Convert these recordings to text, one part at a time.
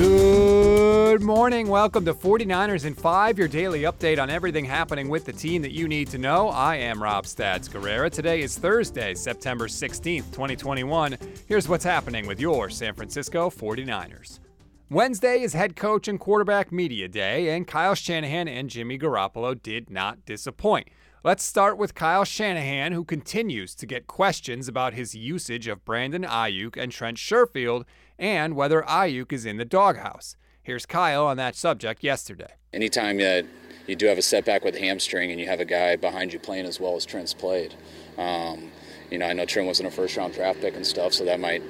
Good morning. Welcome to 49ers in 5, your daily update on everything happening with the team that you need to know. I am Rob Stats Guerrera. Today is Thursday, September 16th, 2021. Here's what's happening with your San Francisco 49ers. Wednesday is head coach and quarterback media day, and Kyle Shanahan and Jimmy Garoppolo did not disappoint. Let's start with Kyle Shanahan, who continues to get questions about his usage of Brandon Aiyuk and Trent Sherfield and whether Aiyuk is in the doghouse. Here's Kyle on that subject yesterday. Anytime that you do have a setback with hamstring and you have a guy behind you playing as well as Trent's played, um, you know, I know Trent wasn't a first round draft pick and stuff, so that might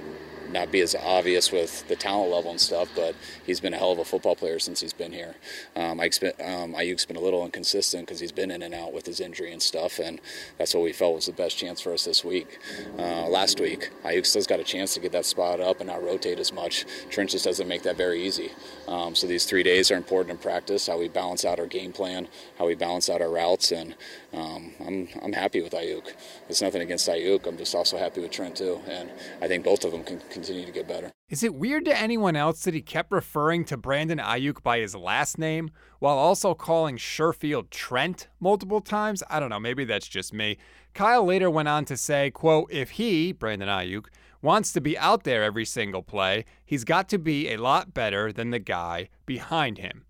not be as obvious with the talent level and stuff, but he's been a hell of a football player since he's been here. Um, Ike's been, um, Aiyuk's been a little inconsistent because he's been in and out with his injury and stuff, and that's what we felt was the best chance for us this week. Uh, last week, Aiyuk still's got a chance to get that spot up and not rotate as much. Trent just doesn't make that very easy. Um, so these three days are important in practice, how we balance out our game plan, how we balance out our routes, and um, I'm, I'm happy with Aiyuk. It's nothing against Aiyuk. I'm just also happy with Trent, too, and I think both of them can, can continue to get better. Is it weird to anyone else that he kept referring to Brandon Aiyuk by his last name while also calling Sherfield Trent multiple times? I don't know, maybe that's just me. Kyle later went on to say, quote, if he, Brandon Aiyuk, wants to be out there every single play, he's got to be a lot better than the guy behind him.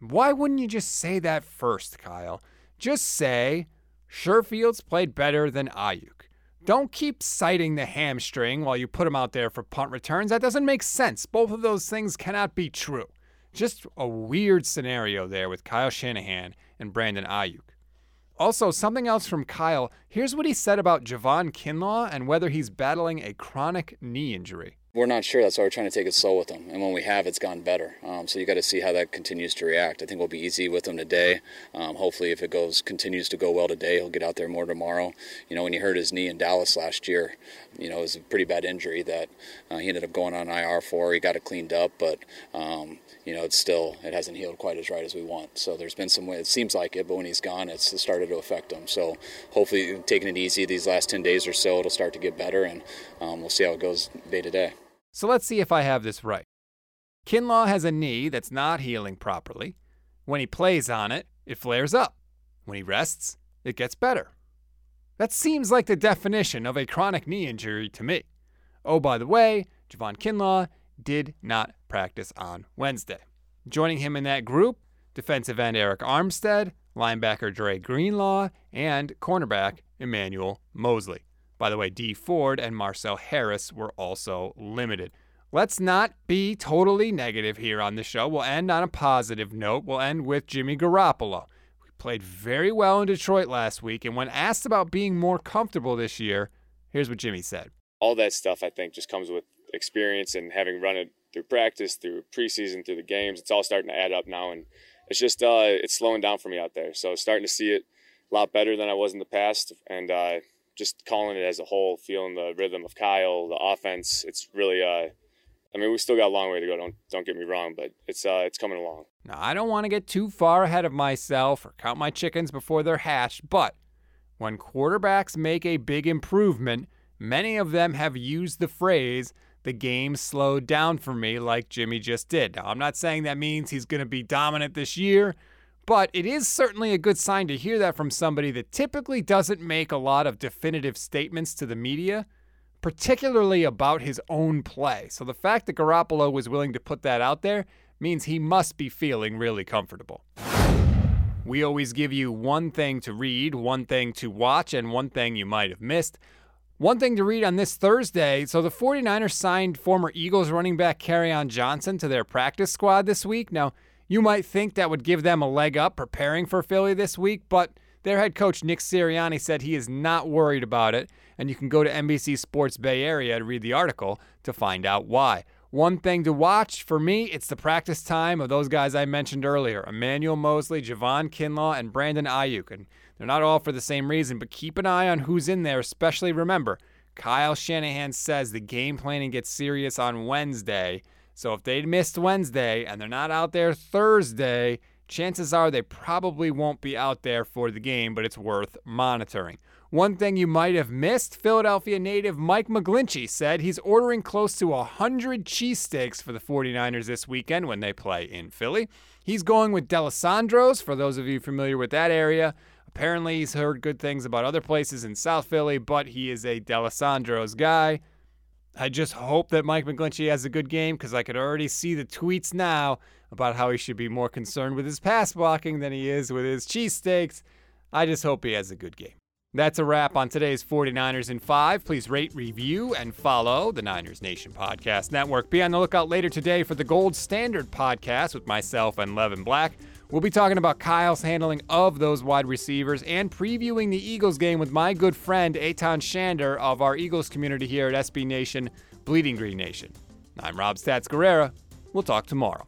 Why wouldn't you just say that first, Kyle? Just say Sherfield's played better than Aiyuk. Don't keep citing the hamstring while you put him out there for punt returns. That doesn't make sense. Both of those things cannot be true. Just a weird scenario there with Kyle Shanahan and Brandon Aiyuk. Also, something else from Kyle. Here's what he said about Javon Kinlaw and whether he's battling a chronic knee injury. We're not sure. That's why we're trying to take it slow with him. And when we have, it's gone better. Um, so you got to see how that continues to react. I think we'll be easy with him today. Um, hopefully, if it goes continues to go well today, he'll get out there more tomorrow. You know, when he hurt his knee in Dallas last year, you know, it was a pretty bad injury that uh, he ended up going on IR for. He got it cleaned up, but um, you know, it's still it hasn't healed quite as right as we want. So there's been some way. It seems like it, but when he's gone, it's started to affect him. So hopefully, taking it easy these last 10 days or so, it'll start to get better, and um, we'll see how it goes day to day. So let's see if I have this right. Kinlaw has a knee that's not healing properly. When he plays on it, it flares up. When he rests, it gets better. That seems like the definition of a chronic knee injury to me. Oh, by the way, Javon Kinlaw did not practice on Wednesday. Joining him in that group, defensive end Arik Armstead, linebacker Dre Greenlaw, and cornerback Emmanuel Moseley. By the way, Dee Ford and Marcell Harris were also limited. Let's not be totally negative here on the show. We'll end on a positive note. We'll end with Jimmy Garoppolo. We played very well in Detroit last week, and when asked about being more comfortable this year, here's what Jimmy said. All that stuff, I think, just comes with experience and having run it through practice, through preseason, through the games. It's all starting to add up now, and it's just uh, it's slowing down for me out there. So starting to see it a lot better than I was in the past, and uh, just calling it as a whole, feeling the rhythm of Kyle, the offense. It's really, uh, I mean, we still got a long way to go. Don't don't get me wrong, but it's uh, it's coming along. Now, I don't want to get too far ahead of myself or count my chickens before they're hatched, but when quarterbacks make a big improvement, many of them have used the phrase "the game slowed down for me," like Jimmy just did. Now, I'm not saying that means he's going to be dominant this year. But it is certainly a good sign to hear that from somebody that typically doesn't make a lot of definitive statements to the media, particularly about his own play. So the fact that Garoppolo was willing to put that out there means he must be feeling really comfortable. We always give you one thing to read, one thing to watch, and one thing you might have missed. One thing to read on this Thursday. So the 49ers signed former Eagles running back Kerryon Johnson to their practice squad this week. Now, you might think that would give them a leg up preparing for Philly this week, but their head coach Nick Sirianni said he is not worried about it, and you can go to NBC Sports Bay Area to read the article to find out why. One thing to watch for me, it's the practice time of those guys I mentioned earlier Emmanuel Moseley, Javon Kinlaw, and Brandon Aiyuk. And they're not all for the same reason, but keep an eye on who's in there, especially remember, Kyle Shanahan says the game planning gets serious on Wednesday. So if they missed Wednesday and they're not out there Thursday, chances are they probably won't be out there for the game, but it's worth monitoring. One thing you might have missed Philadelphia native Mike McGlinchey said he's ordering close to 100 cheesesteaks for the 49ers this weekend when they play in Philly. He's going with Dalessandro's, for those of you familiar with that area. Apparently, he's heard good things about other places in South Philly, but he is a Dalessandro's guy. I just hope that Mike McGlinchey has a good game because I could already see the tweets now about how he should be more concerned with his pass blocking than he is with his cheesesteaks. I just hope he has a good game. That's a wrap on today's 49ers in 5. Please rate, review, and follow the Niners Nation Podcast Network. Be on the lookout later today for the Gold Standard podcast with myself and Levin Black. We'll be talking about Kyle's handling of those wide receivers and previewing the Eagles game with my good friend Eitan Shander of our Eagles community here at SB Nation, Bleeding Green Nation. I'm Rob Stats Guerrera. We'll talk tomorrow.